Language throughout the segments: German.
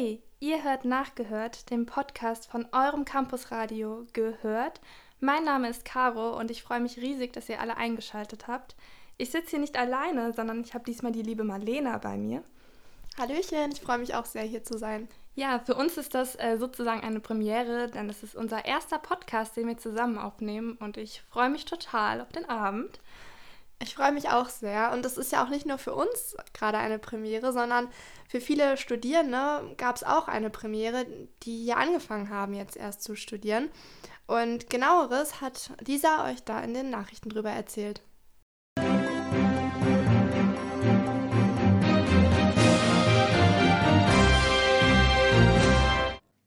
Hey, ihr hört nachgehört, den Podcast von eurem Campusradio gehört. Mein Name ist Caro und ich freue mich riesig, dass ihr alle eingeschaltet habt. Ich sitze hier nicht alleine, sondern ich habe diesmal die liebe Marlena bei mir. Hallöchen, ich freue mich auch sehr, hier zu sein. Ja, für uns ist das äh, sozusagen eine Premiere, denn es ist unser erster Podcast, den wir zusammen aufnehmen und ich freue mich total auf den Abend. Ich freue mich auch sehr und das ist ja auch nicht nur für uns gerade eine Premiere, sondern für viele Studierende gab es auch eine Premiere, die hier angefangen haben, jetzt erst zu studieren. Und genaueres hat Lisa euch da in den Nachrichten drüber erzählt.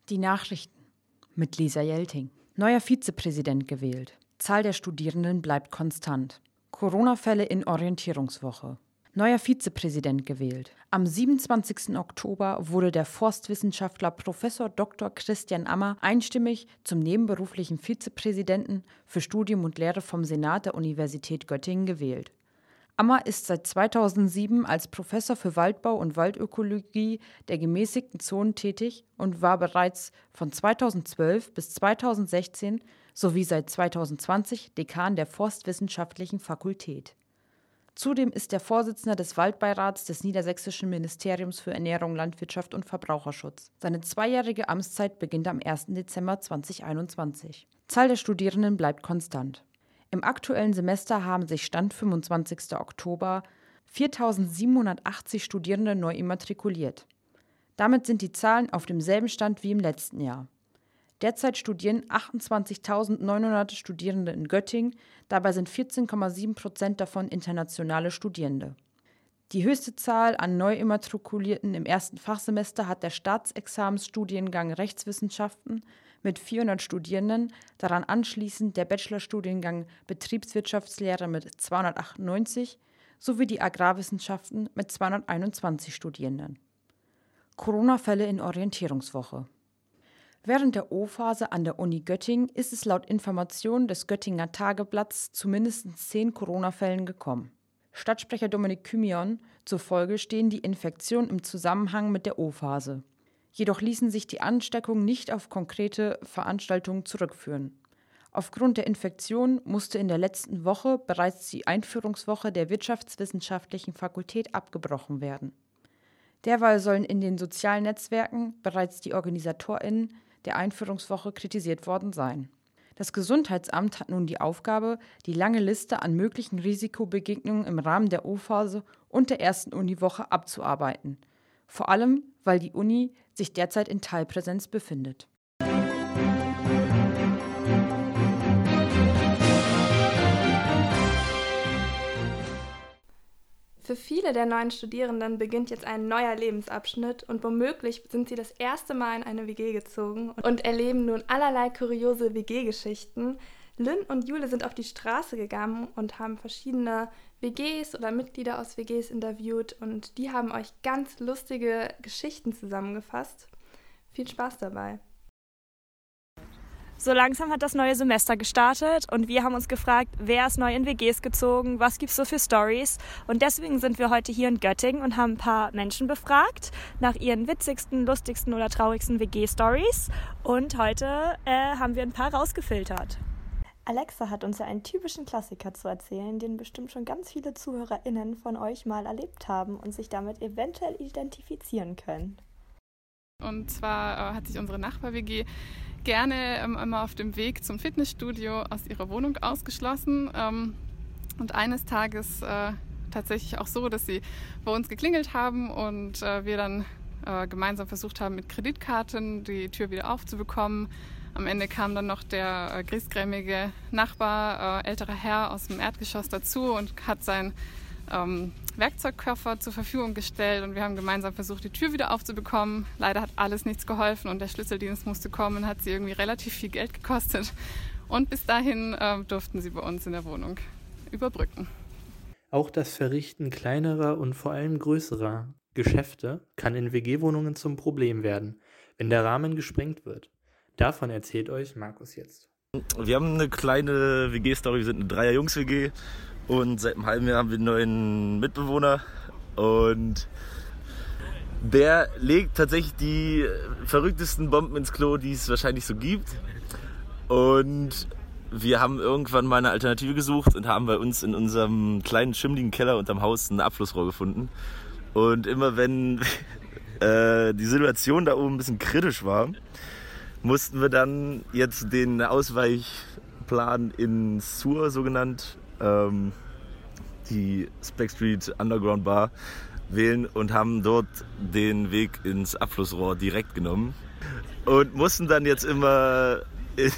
Die Nachrichten mit Lisa Jelting. Neuer Vizepräsident gewählt. Zahl der Studierenden bleibt konstant. Corona-Fälle in Orientierungswoche. Neuer Vizepräsident gewählt. Am 27. Oktober wurde der Forstwissenschaftler Prof. Dr. Christian Ammer einstimmig zum nebenberuflichen Vizepräsidenten für Studium und Lehre vom Senat der Universität Göttingen gewählt. Ammer ist seit 2007 als Professor für Waldbau und Waldökologie der gemäßigten Zonen tätig und war bereits von 2012 bis 2016 sowie seit 2020 Dekan der Forstwissenschaftlichen Fakultät. Zudem ist er Vorsitzender des Waldbeirats des Niedersächsischen Ministeriums für Ernährung, Landwirtschaft und Verbraucherschutz. Seine zweijährige Amtszeit beginnt am 1. Dezember 2021. Zahl der Studierenden bleibt konstant. Im aktuellen Semester haben sich Stand 25. Oktober 4.780 Studierende neu immatrikuliert. Damit sind die Zahlen auf demselben Stand wie im letzten Jahr. Derzeit studieren 28.900 Studierende in Göttingen, dabei sind 14,7 Prozent davon internationale Studierende. Die höchste Zahl an Neuimmatrikulierten im ersten Fachsemester hat der Staatsexamensstudiengang Rechtswissenschaften mit 400 Studierenden, daran anschließend der Bachelorstudiengang Betriebswirtschaftslehre mit 298 sowie die Agrarwissenschaften mit 221 Studierenden. Corona-Fälle in Orientierungswoche. Während der O-Phase an der Uni Göttingen ist es laut Informationen des Göttinger Tageblatts zu mindestens zehn Corona-Fällen gekommen. Stadtsprecher Dominik Kymion zufolge stehen die Infektionen im Zusammenhang mit der O-Phase. Jedoch ließen sich die Ansteckungen nicht auf konkrete Veranstaltungen zurückführen. Aufgrund der Infektion musste in der letzten Woche bereits die Einführungswoche der Wirtschaftswissenschaftlichen Fakultät abgebrochen werden. Derweil sollen in den sozialen Netzwerken bereits die Organisatorinnen der Einführungswoche kritisiert worden sein. Das Gesundheitsamt hat nun die Aufgabe, die lange Liste an möglichen Risikobegegnungen im Rahmen der O-Phase und der ersten Uniwoche abzuarbeiten. Vor allem, weil die Uni sich derzeit in Teilpräsenz befindet. Für viele der neuen Studierenden beginnt jetzt ein neuer Lebensabschnitt und womöglich sind sie das erste Mal in eine WG gezogen und erleben nun allerlei kuriose WG-Geschichten. Lynn und Jule sind auf die Straße gegangen und haben verschiedene WGs oder Mitglieder aus WGs interviewt und die haben euch ganz lustige Geschichten zusammengefasst. Viel Spaß dabei. So langsam hat das neue Semester gestartet und wir haben uns gefragt, wer ist neu in WGs gezogen, was gibt es so für Stories und deswegen sind wir heute hier in Göttingen und haben ein paar Menschen befragt nach ihren witzigsten, lustigsten oder traurigsten WG-Stories und heute äh, haben wir ein paar rausgefiltert. Alexa hat uns ja einen typischen Klassiker zu erzählen, den bestimmt schon ganz viele ZuhörerInnen von euch mal erlebt haben und sich damit eventuell identifizieren können. Und zwar äh, hat sich unsere Nachbar-WG gerne ähm, immer auf dem Weg zum Fitnessstudio aus ihrer Wohnung ausgeschlossen. Ähm, und eines Tages äh, tatsächlich auch so, dass sie bei uns geklingelt haben und äh, wir dann äh, gemeinsam versucht haben, mit Kreditkarten die Tür wieder aufzubekommen. Am Ende kam dann noch der äh, griesgrämige Nachbar, äh, älterer Herr aus dem Erdgeschoss dazu und hat sein ähm, Werkzeugkoffer zur Verfügung gestellt und wir haben gemeinsam versucht, die Tür wieder aufzubekommen. Leider hat alles nichts geholfen und der Schlüsseldienst musste kommen, hat sie irgendwie relativ viel Geld gekostet. Und bis dahin äh, durften sie bei uns in der Wohnung überbrücken. Auch das Verrichten kleinerer und vor allem größerer Geschäfte kann in WG-Wohnungen zum Problem werden, wenn der Rahmen gesprengt wird. Davon erzählt euch Markus jetzt. Wir haben eine kleine WG-Story, wir sind eine Dreier-Jungs-WG und seit einem halben Jahr haben wir einen neuen Mitbewohner. Und Der legt tatsächlich die verrücktesten Bomben ins Klo, die es wahrscheinlich so gibt. Und wir haben irgendwann mal eine Alternative gesucht und haben bei uns in unserem kleinen schimmligen Keller unterm Haus ein Abflussrohr gefunden. Und immer wenn äh, die Situation da oben ein bisschen kritisch war, mussten wir dann jetzt den Ausweichplan in Sur, so genannt, ähm, die Speck Street Underground Bar, wählen und haben dort den Weg ins Abflussrohr direkt genommen und mussten dann jetzt immer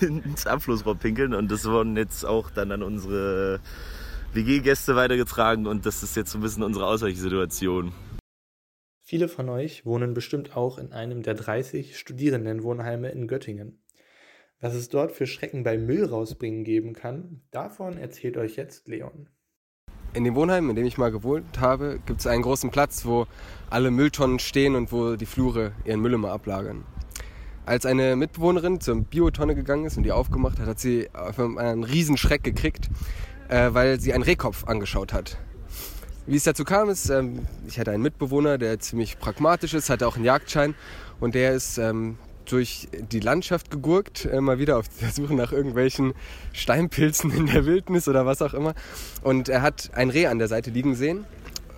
ins Abflussrohr pinkeln und das wurden jetzt auch dann an unsere WG-Gäste weitergetragen und das ist jetzt so ein bisschen unsere Ausweichsituation. Viele von euch wohnen bestimmt auch in einem der 30 Studierendenwohnheime in Göttingen. Was es dort für Schrecken beim Müll rausbringen geben kann, davon erzählt euch jetzt Leon. In dem Wohnheim, in dem ich mal gewohnt habe, gibt es einen großen Platz, wo alle Mülltonnen stehen und wo die Flure ihren Müll immer ablagern. Als eine Mitbewohnerin zur Biotonne gegangen ist und die aufgemacht hat, hat sie einen riesen Schreck gekriegt, äh, weil sie einen Rehkopf angeschaut hat. Wie es dazu kam, ist, ähm, ich hatte einen Mitbewohner, der ziemlich pragmatisch ist, hatte auch einen Jagdschein und der ist ähm, durch die Landschaft gegurkt, äh, mal wieder auf der Suche nach irgendwelchen Steinpilzen in der Wildnis oder was auch immer. Und er hat ein Reh an der Seite liegen sehen.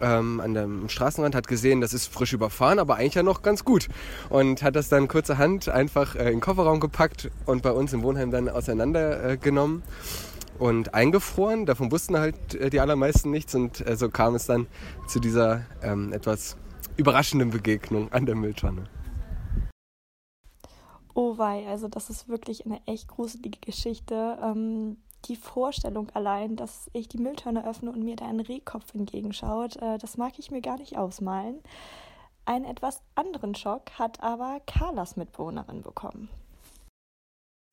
Ähm, an dem Straßenrand hat gesehen, das ist frisch überfahren, aber eigentlich ja noch ganz gut. Und hat das dann kurzerhand einfach äh, in den Kofferraum gepackt und bei uns im Wohnheim dann auseinandergenommen äh, und eingefroren. Davon wussten halt äh, die allermeisten nichts und äh, so kam es dann zu dieser ähm, etwas überraschenden Begegnung an der Mülltonne. Oh wei, also das ist wirklich eine echt gruselige Geschichte. Ähm, die Vorstellung allein, dass ich die Mülltonne öffne und mir da ein Rehkopf entgegenschaut, äh, das mag ich mir gar nicht ausmalen. Einen etwas anderen Schock hat aber Carlas Mitbewohnerin bekommen.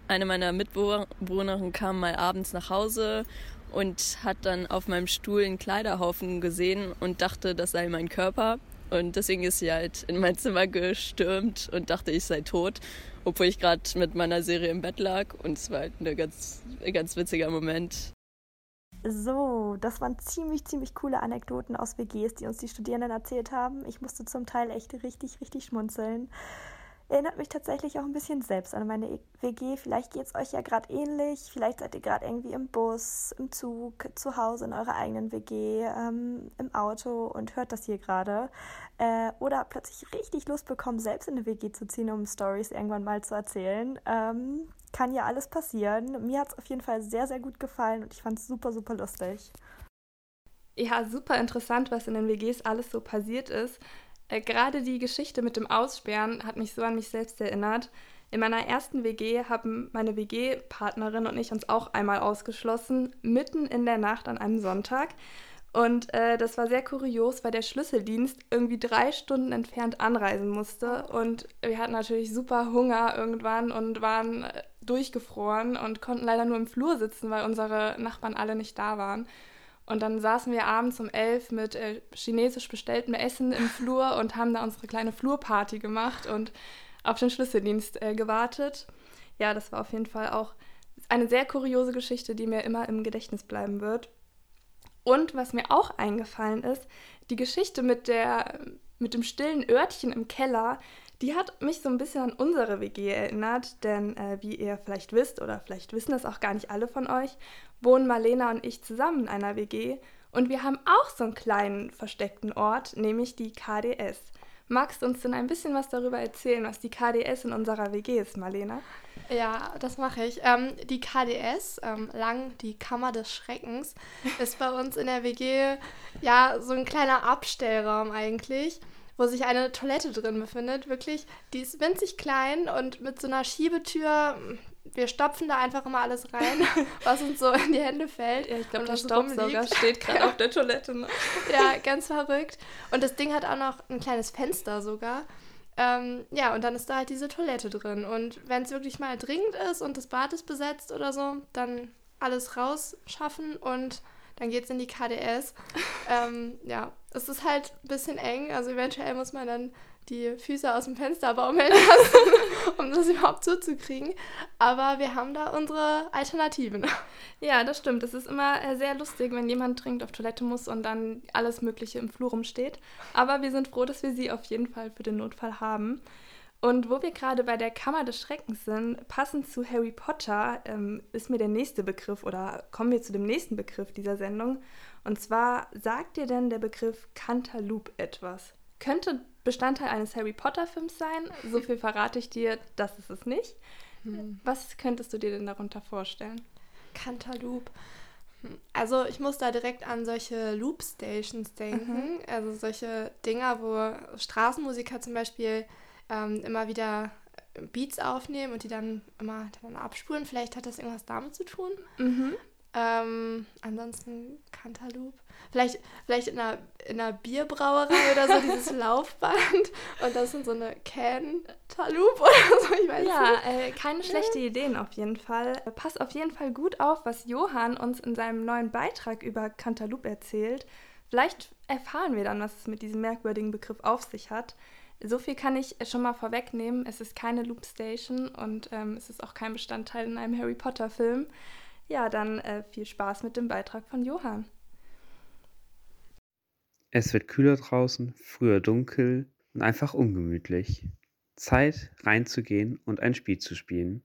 Eine meiner Mitbewohnerinnen kam mal abends nach Hause und hat dann auf meinem Stuhl einen Kleiderhaufen gesehen und dachte, das sei mein Körper. Und deswegen ist sie halt in mein Zimmer gestürmt und dachte, ich sei tot obwohl ich gerade mit meiner Serie im Bett lag und es war halt ein ganz, ganz witziger Moment. So, das waren ziemlich, ziemlich coole Anekdoten aus WGs, die uns die Studierenden erzählt haben. Ich musste zum Teil echt richtig, richtig schmunzeln erinnert mich tatsächlich auch ein bisschen selbst an meine WG. Vielleicht geht es euch ja gerade ähnlich. Vielleicht seid ihr gerade irgendwie im Bus, im Zug, zu Hause in eurer eigenen WG, ähm, im Auto und hört das hier gerade. Äh, oder plötzlich richtig Lust bekommen, selbst in eine WG zu ziehen, um Stories irgendwann mal zu erzählen. Ähm, kann ja alles passieren. Mir hat es auf jeden Fall sehr, sehr gut gefallen und ich fand es super, super lustig. Ja, super interessant, was in den WGs alles so passiert ist. Äh, Gerade die Geschichte mit dem Aussperren hat mich so an mich selbst erinnert. In meiner ersten WG haben meine WG-Partnerin und ich uns auch einmal ausgeschlossen, mitten in der Nacht an einem Sonntag. Und äh, das war sehr kurios, weil der Schlüsseldienst irgendwie drei Stunden entfernt anreisen musste. Und wir hatten natürlich super Hunger irgendwann und waren äh, durchgefroren und konnten leider nur im Flur sitzen, weil unsere Nachbarn alle nicht da waren. Und dann saßen wir abends um elf mit äh, chinesisch bestelltem Essen im Flur und haben da unsere kleine Flurparty gemacht und auf den Schlüsseldienst äh, gewartet. Ja, das war auf jeden Fall auch eine sehr kuriose Geschichte, die mir immer im Gedächtnis bleiben wird. Und was mir auch eingefallen ist, die Geschichte mit, der, mit dem stillen Örtchen im Keller, die hat mich so ein bisschen an unsere WG erinnert, denn äh, wie ihr vielleicht wisst oder vielleicht wissen das auch gar nicht alle von euch, wohnen Marlena und ich zusammen in einer WG und wir haben auch so einen kleinen versteckten Ort, nämlich die KDS. Magst du uns denn ein bisschen was darüber erzählen, was die KDS in unserer WG ist, Marlena? Ja, das mache ich. Ähm, die KDS, ähm, lang die Kammer des Schreckens, ist bei uns in der WG ja so ein kleiner Abstellraum eigentlich, wo sich eine Toilette drin befindet. Wirklich, die ist winzig klein und mit so einer Schiebetür wir stopfen da einfach immer alles rein, was uns so in die Hände fällt. Ja, ich glaube, der Staubsauger steht gerade ja. auf der Toilette. Ne? Ja, ganz verrückt. Und das Ding hat auch noch ein kleines Fenster sogar. Ähm, ja, und dann ist da halt diese Toilette drin. Und wenn es wirklich mal dringend ist und das Bad ist besetzt oder so, dann alles rausschaffen und dann geht es in die KDS. ähm, ja, es ist halt ein bisschen eng, also eventuell muss man dann die Füße aus dem Fenster baumeln lassen, um das überhaupt zuzukriegen. Aber wir haben da unsere Alternativen. Ja, das stimmt. Es ist immer äh, sehr lustig, wenn jemand dringend auf Toilette muss und dann alles Mögliche im Flur rumsteht. Aber wir sind froh, dass wir sie auf jeden Fall für den Notfall haben. Und wo wir gerade bei der Kammer des Schreckens sind, passend zu Harry Potter, ähm, ist mir der nächste Begriff oder kommen wir zu dem nächsten Begriff dieser Sendung. Und zwar, sagt dir denn der Begriff Cantaloupe etwas? Könnte Bestandteil eines Harry Potter-Films sein. So viel verrate ich dir, das ist es nicht. Hm. Was könntest du dir denn darunter vorstellen? Cantaloupe. Hm. Also ich muss da direkt an solche Loop Stations denken. Mhm. Also solche Dinger, wo Straßenmusiker zum Beispiel ähm, immer wieder Beats aufnehmen und die dann immer dann abspulen. Vielleicht hat das irgendwas damit zu tun. Mhm. Ähm, ansonsten Cantaloupe. Vielleicht, vielleicht in, einer, in einer Bierbrauerei oder so, dieses Laufband. Und das sind so eine Cantaloupe oder so, ich weiß ja, nicht. Ja, äh, keine schlechte Ideen auf jeden Fall. Pass auf jeden Fall gut auf, was Johann uns in seinem neuen Beitrag über Cantaloupe erzählt. Vielleicht erfahren wir dann, was es mit diesem merkwürdigen Begriff auf sich hat. So viel kann ich schon mal vorwegnehmen. Es ist keine Loop Station und ähm, es ist auch kein Bestandteil in einem Harry Potter Film. Ja, dann äh, viel Spaß mit dem Beitrag von Johann. Es wird kühler draußen, früher dunkel und einfach ungemütlich. Zeit, reinzugehen und ein Spiel zu spielen.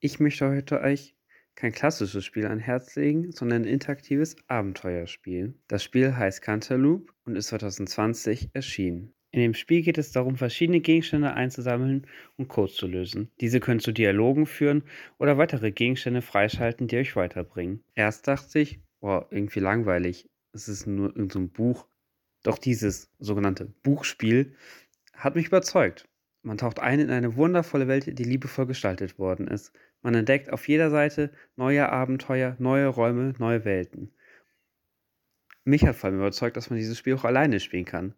Ich möchte heute euch kein klassisches Spiel an Herz legen, sondern ein interaktives Abenteuerspiel. Das Spiel heißt Cantaloupe und ist 2020 erschienen. In dem Spiel geht es darum, verschiedene Gegenstände einzusammeln und Codes zu lösen. Diese können zu Dialogen führen oder weitere Gegenstände freischalten, die euch weiterbringen. Erst dachte ich, boah, irgendwie langweilig. Es ist nur irgendein so Buch. Doch dieses sogenannte Buchspiel hat mich überzeugt. Man taucht ein in eine wundervolle Welt, die liebevoll gestaltet worden ist. Man entdeckt auf jeder Seite neue Abenteuer, neue Räume, neue Welten. Mich hat vor allem überzeugt, dass man dieses Spiel auch alleine spielen kann.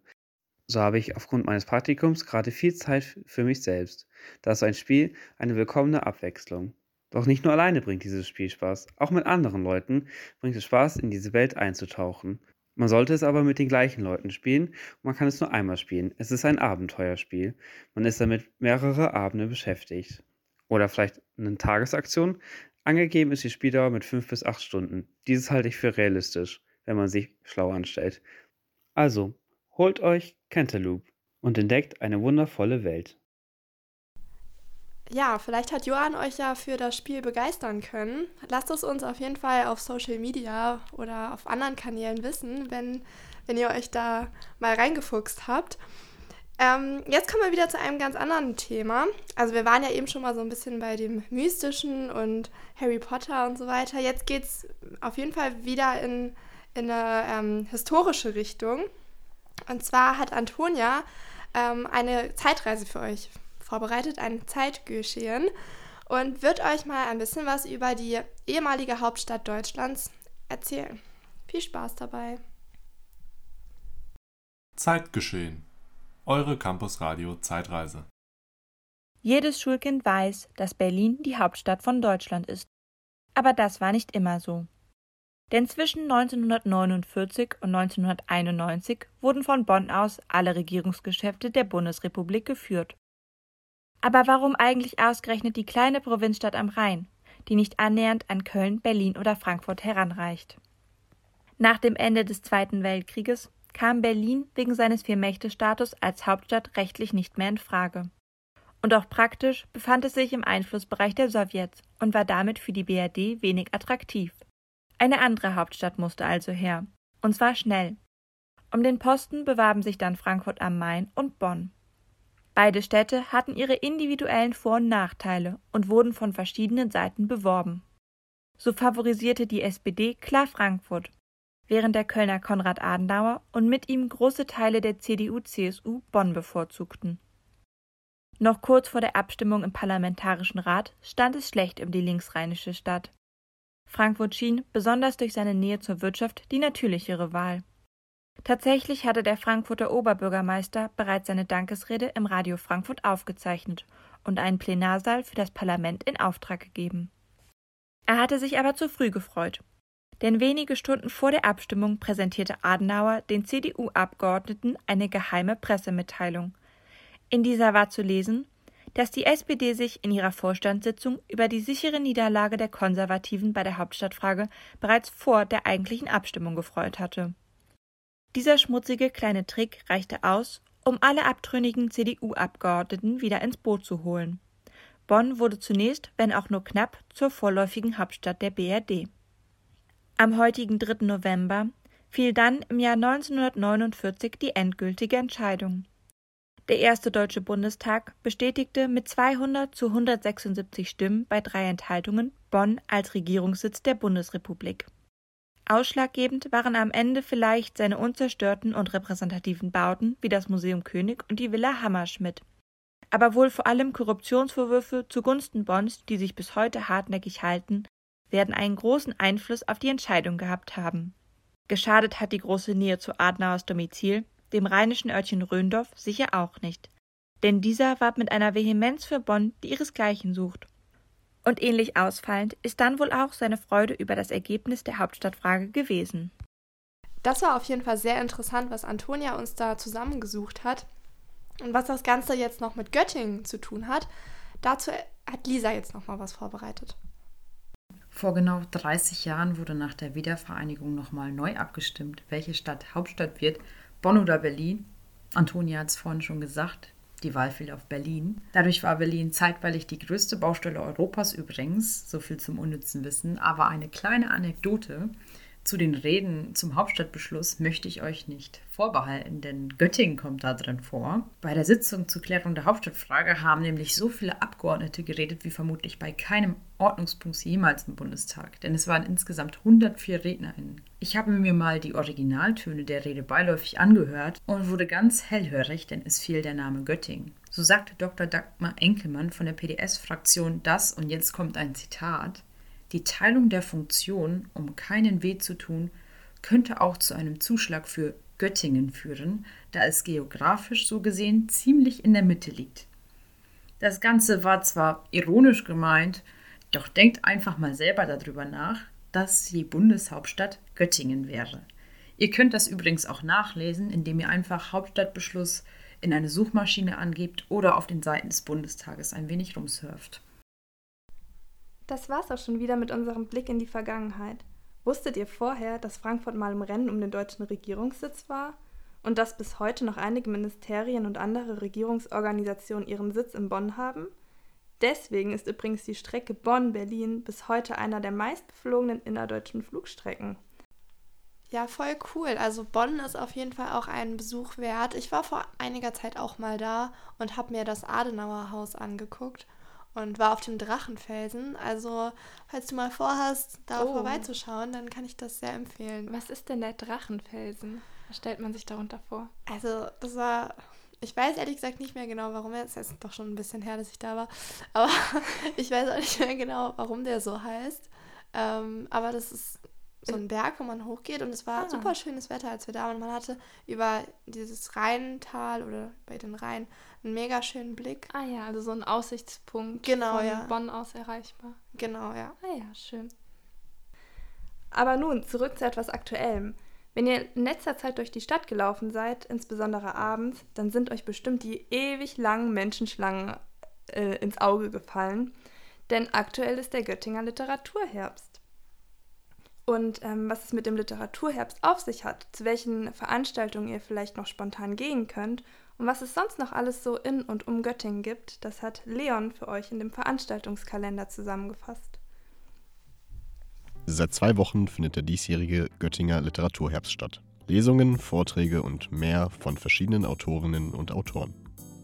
So habe ich aufgrund meines Praktikums gerade viel Zeit für mich selbst. Da ist ein Spiel eine willkommene Abwechslung. Doch nicht nur alleine bringt dieses Spiel Spaß, auch mit anderen Leuten bringt es Spaß, in diese Welt einzutauchen. Man sollte es aber mit den gleichen Leuten spielen und man kann es nur einmal spielen. Es ist ein Abenteuerspiel. Man ist damit mehrere Abende beschäftigt. Oder vielleicht eine Tagesaktion. Angegeben ist die Spieldauer mit 5 bis 8 Stunden. Dieses halte ich für realistisch, wenn man sich schlau anstellt. Also, Holt euch Cantaloupe und entdeckt eine wundervolle Welt. Ja, vielleicht hat Johann euch ja für das Spiel begeistern können. Lasst es uns auf jeden Fall auf Social Media oder auf anderen Kanälen wissen, wenn, wenn ihr euch da mal reingefuchst habt. Ähm, jetzt kommen wir wieder zu einem ganz anderen Thema. Also wir waren ja eben schon mal so ein bisschen bei dem Mystischen und Harry Potter und so weiter. Jetzt geht es auf jeden Fall wieder in, in eine ähm, historische Richtung. Und zwar hat Antonia ähm, eine Zeitreise für euch vorbereitet, ein Zeitgeschehen und wird euch mal ein bisschen was über die ehemalige Hauptstadt Deutschlands erzählen. Viel Spaß dabei. Zeitgeschehen. Eure Campusradio Zeitreise. Jedes Schulkind weiß, dass Berlin die Hauptstadt von Deutschland ist. Aber das war nicht immer so. Denn zwischen 1949 und 1991 wurden von Bonn aus alle Regierungsgeschäfte der Bundesrepublik geführt. Aber warum eigentlich ausgerechnet die kleine Provinzstadt am Rhein, die nicht annähernd an Köln, Berlin oder Frankfurt heranreicht? Nach dem Ende des Zweiten Weltkrieges kam Berlin wegen seines Viermächtestatus als Hauptstadt rechtlich nicht mehr in Frage. Und auch praktisch befand es sich im Einflussbereich der Sowjets und war damit für die BRD wenig attraktiv. Eine andere Hauptstadt musste also her, und zwar schnell. Um den Posten bewarben sich dann Frankfurt am Main und Bonn. Beide Städte hatten ihre individuellen Vor- und Nachteile und wurden von verschiedenen Seiten beworben. So favorisierte die SPD klar Frankfurt, während der Kölner Konrad Adenauer und mit ihm große Teile der CDU-CSU Bonn bevorzugten. Noch kurz vor der Abstimmung im Parlamentarischen Rat stand es schlecht um die linksrheinische Stadt. Frankfurt schien, besonders durch seine Nähe zur Wirtschaft, die natürlichere Wahl. Tatsächlich hatte der Frankfurter Oberbürgermeister bereits seine Dankesrede im Radio Frankfurt aufgezeichnet und einen Plenarsaal für das Parlament in Auftrag gegeben. Er hatte sich aber zu früh gefreut. Denn wenige Stunden vor der Abstimmung präsentierte Adenauer den CDU-Abgeordneten eine geheime Pressemitteilung, In dieser war zu lesen, dass die SPD sich in ihrer Vorstandssitzung über die sichere Niederlage der Konservativen bei der Hauptstadtfrage bereits vor der eigentlichen Abstimmung gefreut hatte. Dieser schmutzige kleine Trick reichte aus, um alle abtrünnigen CDU-Abgeordneten wieder ins Boot zu holen. Bonn wurde zunächst, wenn auch nur knapp, zur vorläufigen Hauptstadt der BRD. Am heutigen 3. November fiel dann im Jahr 1949 die endgültige Entscheidung. Der erste Deutsche Bundestag bestätigte mit 200 zu 176 Stimmen bei drei Enthaltungen Bonn als Regierungssitz der Bundesrepublik. Ausschlaggebend waren am Ende vielleicht seine unzerstörten und repräsentativen Bauten wie das Museum König und die Villa Hammerschmidt. Aber wohl vor allem Korruptionsvorwürfe zugunsten Bonns, die sich bis heute hartnäckig halten, werden einen großen Einfluss auf die Entscheidung gehabt haben. Geschadet hat die große Nähe zu Adenauers Domizil, dem rheinischen Örtchen Röndorf, sicher auch nicht. Denn dieser warb mit einer Vehemenz für Bonn, die ihresgleichen sucht. Und ähnlich ausfallend ist dann wohl auch seine Freude über das Ergebnis der Hauptstadtfrage gewesen. Das war auf jeden Fall sehr interessant, was Antonia uns da zusammengesucht hat. Und was das Ganze jetzt noch mit Göttingen zu tun hat, dazu hat Lisa jetzt noch mal was vorbereitet. Vor genau 30 Jahren wurde nach der Wiedervereinigung nochmal neu abgestimmt, welche Stadt Hauptstadt wird Bonn oder Berlin. Antonia hat es vorhin schon gesagt, die Wahl fiel auf Berlin. Dadurch war Berlin zeitweilig die größte Baustelle Europas übrigens, so viel zum unnützen Wissen. Aber eine kleine Anekdote zu den Reden zum Hauptstadtbeschluss möchte ich euch nicht vorbehalten, denn Göttingen kommt da drin vor. Bei der Sitzung zur Klärung der Hauptstadtfrage haben nämlich so viele Abgeordnete geredet wie vermutlich bei keinem Ordnungspunkt jemals im Bundestag, denn es waren insgesamt 104 RednerInnen. Ich habe mir mal die Originaltöne der Rede beiläufig angehört und wurde ganz hellhörig, denn es fiel der Name Göttingen. So sagte Dr. Dagmar Enkelmann von der PDS-Fraktion das, und jetzt kommt ein Zitat, die Teilung der Funktion, um keinen weh zu tun, könnte auch zu einem Zuschlag für Göttingen führen, da es geografisch so gesehen ziemlich in der Mitte liegt. Das Ganze war zwar ironisch gemeint, doch denkt einfach mal selber darüber nach, dass die Bundeshauptstadt Göttingen wäre. Ihr könnt das übrigens auch nachlesen, indem ihr einfach Hauptstadtbeschluss in eine Suchmaschine angebt oder auf den Seiten des Bundestages ein wenig rumsurft. Das war's auch schon wieder mit unserem Blick in die Vergangenheit. Wusstet ihr vorher, dass Frankfurt mal im Rennen um den deutschen Regierungssitz war? Und dass bis heute noch einige Ministerien und andere Regierungsorganisationen ihren Sitz in Bonn haben? Deswegen ist übrigens die Strecke Bonn-Berlin bis heute einer der meistbeflogenen innerdeutschen Flugstrecken. Ja, voll cool. Also Bonn ist auf jeden Fall auch einen Besuch wert. Ich war vor einiger Zeit auch mal da und habe mir das Adenauer Haus angeguckt und war auf dem Drachenfelsen. Also, falls du mal vorhast, da oh. vorbeizuschauen, dann kann ich das sehr empfehlen. Was ist denn der Drachenfelsen? Was stellt man sich darunter vor? Also, das war. Ich weiß ehrlich gesagt nicht mehr genau, warum er. Es ist doch schon ein bisschen her, dass ich da war. Aber ich weiß auch nicht mehr genau, warum der so heißt. Ähm, aber das ist so ein Berg, wo man hochgeht und es war ah. super schönes Wetter, als wir da waren. Man hatte über dieses Rheintal oder bei den Rhein einen mega schönen Blick. Ah ja, also so ein Aussichtspunkt genau, von ja. Bonn aus erreichbar. Genau, ja. Ah ja, schön. Aber nun zurück zu etwas Aktuellem. Wenn ihr in letzter Zeit durch die Stadt gelaufen seid, insbesondere abends, dann sind euch bestimmt die ewig langen Menschenschlangen äh, ins Auge gefallen. Denn aktuell ist der Göttinger Literaturherbst. Und ähm, was es mit dem Literaturherbst auf sich hat, zu welchen Veranstaltungen ihr vielleicht noch spontan gehen könnt und was es sonst noch alles so in und um Göttingen gibt, das hat Leon für euch in dem Veranstaltungskalender zusammengefasst. Seit zwei Wochen findet der diesjährige Göttinger Literaturherbst statt. Lesungen, Vorträge und mehr von verschiedenen Autorinnen und Autoren.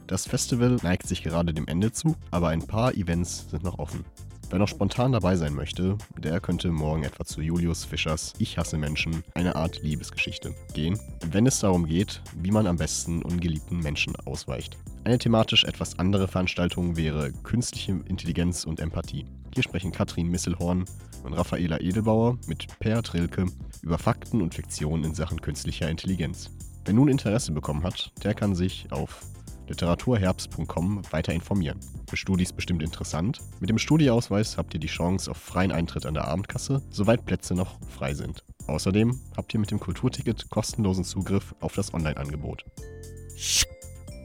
Das Festival neigt sich gerade dem Ende zu, aber ein paar Events sind noch offen. Wer noch spontan dabei sein möchte, der könnte morgen etwa zu Julius Fischers Ich hasse Menschen, eine Art Liebesgeschichte gehen, wenn es darum geht, wie man am besten ungeliebten Menschen ausweicht. Eine thematisch etwas andere Veranstaltung wäre Künstliche Intelligenz und Empathie. Hier sprechen Katrin Misselhorn und Raffaela Edelbauer mit Per Trilke über Fakten und Fiktion in Sachen künstlicher Intelligenz. Wer nun Interesse bekommen hat, der kann sich auf literaturherbst.com weiter informieren. Für Studis bestimmt interessant. Mit dem Studieausweis habt ihr die Chance auf freien Eintritt an der Abendkasse, soweit Plätze noch frei sind. Außerdem habt ihr mit dem Kulturticket kostenlosen Zugriff auf das Online-Angebot.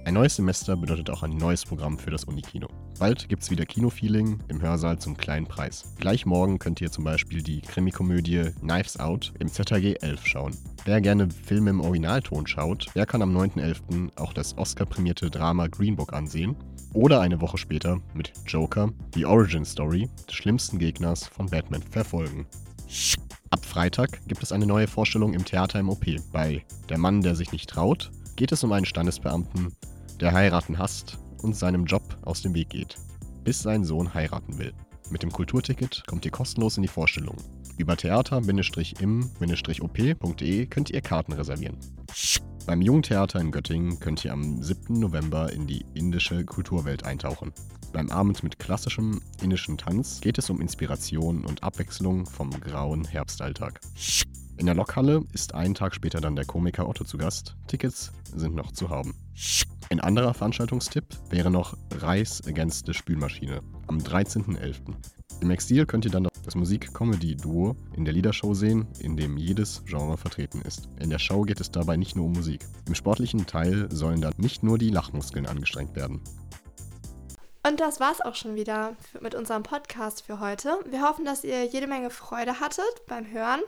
Ein neues Semester bedeutet auch ein neues Programm für das Unikino. Bald gibt's wieder Kinofeeling im Hörsaal zum kleinen Preis. Gleich morgen könnt ihr zum Beispiel die Krimikomödie Knives Out im ZHG 11 schauen. Wer gerne Filme im Originalton schaut, der kann am 9.11. auch das Oscar-prämierte Drama Green Book ansehen. Oder eine Woche später mit Joker die Origin Story des schlimmsten Gegners von Batman verfolgen. Ab Freitag gibt es eine neue Vorstellung im Theater im OP. Bei Der Mann, der sich nicht traut, geht es um einen Standesbeamten, der heiraten hasst und seinem Job aus dem Weg geht, bis sein Sohn heiraten will. Mit dem Kulturticket kommt ihr kostenlos in die Vorstellung. Über theater-im-op.de könnt ihr Karten reservieren. Beim Jugendtheater in Göttingen könnt ihr am 7. November in die indische Kulturwelt eintauchen. Beim Abend mit klassischem indischen Tanz geht es um Inspiration und Abwechslung vom grauen Herbstalltag. In der Lokhalle ist einen Tag später dann der Komiker Otto zu Gast. Tickets sind noch zu haben. Ein anderer Veranstaltungstipp wäre noch Reis ergänzte Spülmaschine am 13.11. Im Exil könnt ihr dann das Musik-Comedy-Duo in der Liedershow sehen, in dem jedes Genre vertreten ist. In der Show geht es dabei nicht nur um Musik. Im sportlichen Teil sollen dann nicht nur die Lachmuskeln angestrengt werden. Und das war's auch schon wieder mit unserem Podcast für heute. Wir hoffen, dass ihr jede Menge Freude hattet beim Hören.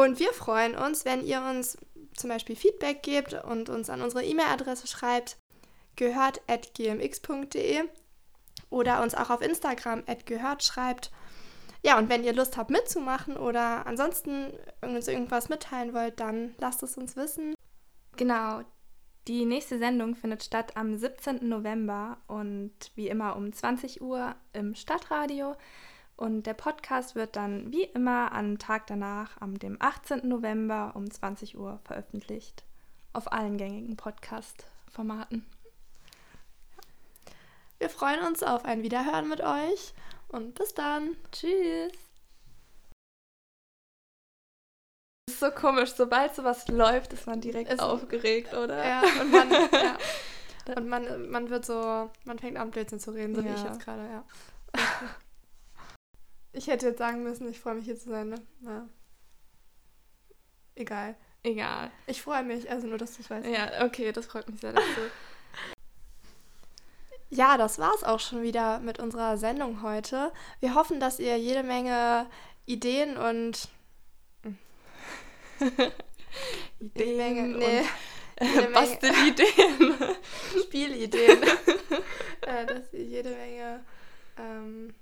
Und wir freuen uns, wenn ihr uns zum Beispiel Feedback gebt und uns an unsere E-Mail-Adresse schreibt, gehört.gmx.de oder uns auch auf Instagram gehört schreibt. Ja, und wenn ihr Lust habt mitzumachen oder ansonsten uns irgendwas mitteilen wollt, dann lasst es uns wissen. Genau. Die nächste Sendung findet statt am 17. November und wie immer um 20 Uhr im Stadtradio. Und der Podcast wird dann wie immer am Tag danach, am dem 18. November um 20 Uhr veröffentlicht. Auf allen gängigen Podcast-Formaten. Wir freuen uns auf ein Wiederhören mit euch und bis dann. Tschüss. Das ist so komisch, sobald sowas läuft, ist man direkt ist aufgeregt, oder? Ja, und man, ja. Und man, man wird so, man fängt an Blödsinn zu reden, so ja. wie ich jetzt gerade, ja. Ich hätte jetzt sagen müssen, ich freue mich hier zu sein, ne? Ja. Egal. Egal. Ich freue mich, also nur, dass du es weißt. Ja, okay, das freut mich sehr, dass du. ja, das war's auch schon wieder mit unserer Sendung heute. Wir hoffen, dass ihr jede Menge Ideen und. Ideen Menge, nee. und Bastelideen. Spielideen. äh, dass ihr jede Menge. Ähm,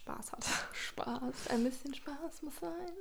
Spaß hat. Spaß, ein bisschen Spaß muss sein.